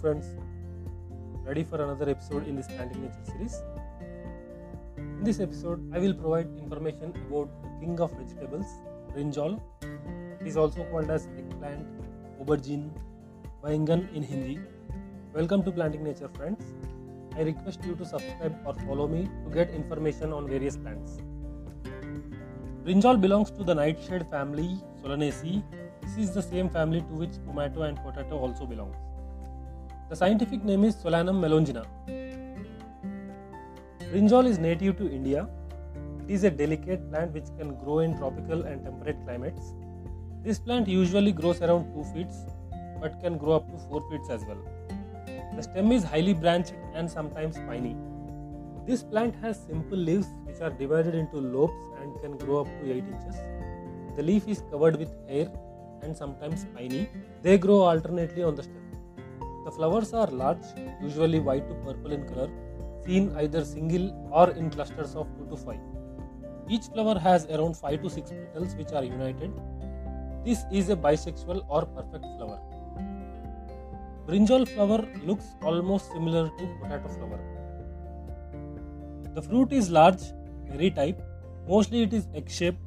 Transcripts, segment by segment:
Friends. Ready for another episode in this Planting Nature series? In this episode, I will provide information about the king of vegetables, brinjal. It is also called as eggplant, aubergine, baingan in Hindi. Welcome to Planting Nature, friends. I request you to subscribe or follow me to get information on various plants. Brinjal belongs to the nightshade family Solanaceae. This is the same family to which tomato and potato also belongs. The scientific name is Solanum melongena. Brinjal is native to India. It is a delicate plant which can grow in tropical and temperate climates. This plant usually grows around 2 feet but can grow up to 4 feet as well. The stem is highly branched and sometimes spiny. This plant has simple leaves which are divided into lobes and can grow up to 8 inches. The leaf is covered with hair and sometimes spiny. They grow alternately on the stem. The flowers are large, usually white to purple in color, seen either single or in clusters of 2 to 5. Each flower has around 5 to 6 petals which are united. This is a bisexual or perfect flower. Brinjal flower looks almost similar to potato flower. The fruit is large, berry type. Mostly it is egg shaped.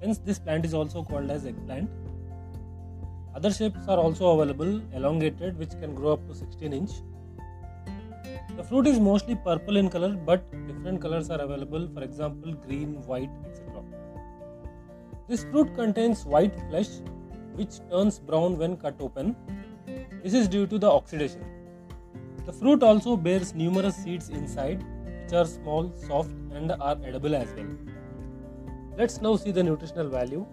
Hence this plant is also called as eggplant. Other shapes are also available, elongated, which can grow up to 16 inch. The fruit is mostly purple in color, but different colors are available, for example, green, white, etc. This fruit contains white flesh, which turns brown when cut open. This is due to the oxidation. The fruit also bears numerous seeds inside, which are small, soft, and are edible as well. Let's now see the nutritional value.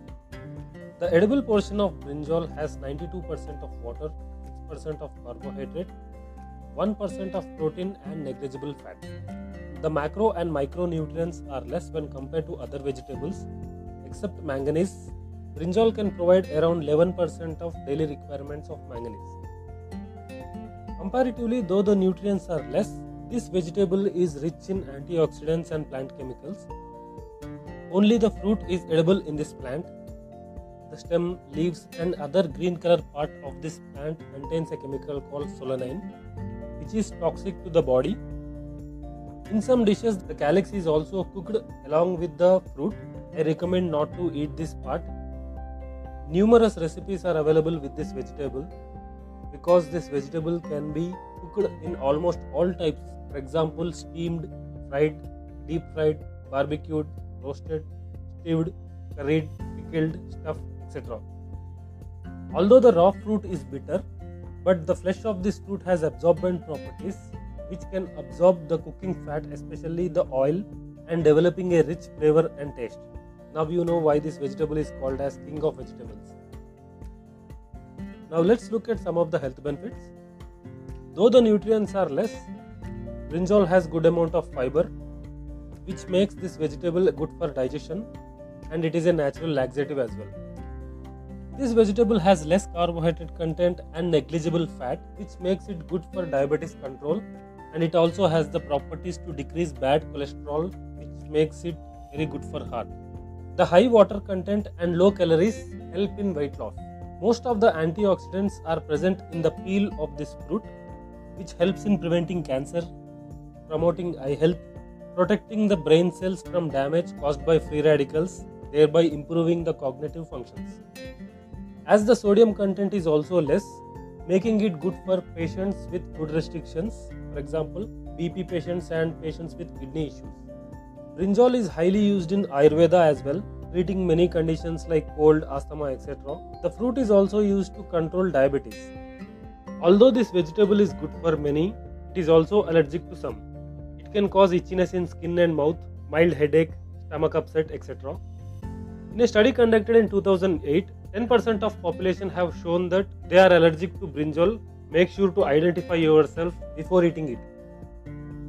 The edible portion of brinjal has 92% of water, 6% of carbohydrate, 1% of protein, and negligible fat. The macro and micronutrients are less when compared to other vegetables, except manganese. Brinjal can provide around 11% of daily requirements of manganese. Comparatively, though the nutrients are less, this vegetable is rich in antioxidants and plant chemicals. Only the fruit is edible in this plant. The stem, leaves, and other green color part of this plant contains a chemical called solanine, which is toxic to the body. In some dishes, the calyx is also cooked along with the fruit. I recommend not to eat this part. Numerous recipes are available with this vegetable because this vegetable can be cooked in almost all types. For example, steamed, fried, deep fried, barbecued, roasted, stewed, curried, pickled, stuffed, etc. Although the raw fruit is bitter, but the flesh of this fruit has absorbent properties which can absorb the cooking fat, especially the oil, and developing a rich flavor and taste. Now you know why this vegetable is called as king of vegetables. Now let's look at some of the health benefits. Though the nutrients are less, brinjal has good amount of fiber which makes this vegetable good for digestion and it is a natural laxative as well. This vegetable has less carbohydrate content and negligible fat which makes it good for diabetes control and it also has the properties to decrease bad cholesterol which makes it very good for heart. The high water content and low calories help in weight loss. Most of the antioxidants are present in the peel of this fruit which helps in preventing cancer, promoting eye health, protecting the brain cells from damage caused by free radicals, thereby improving the cognitive functions. As the sodium content is also less, making it good for patients with food restrictions, for example, BP patients and patients with kidney issues. Brinjal is highly used in Ayurveda as well, treating many conditions like cold, asthma, etc. The fruit is also used to control diabetes. Although this vegetable is good for many, it is also allergic to some. It can cause itchiness in skin and mouth, mild headache, stomach upset, etc. In a study conducted in 2008, 10% of population have shown that they are allergic to brinjal. Make sure to identify yourself before eating it.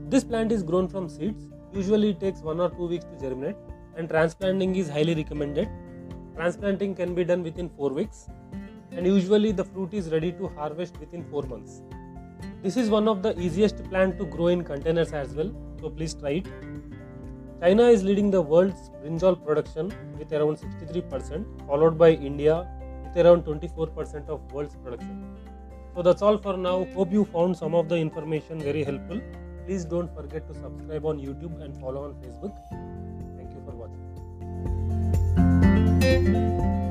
This plant is grown from seeds. Usually it takes 1 or 2 weeks to germinate and transplanting is highly recommended. Transplanting can be done within 4 weeks and usually the fruit is ready to harvest within 4 months. This is one of the easiest plant to grow in containers as well, so please try it. China is leading the world's brinjal production with around 63%, followed by India with around 24% of world's production. So that's all for now. Hope you found some of the information very helpful. Please don't forget to subscribe on YouTube and follow on Facebook. Thank you for watching.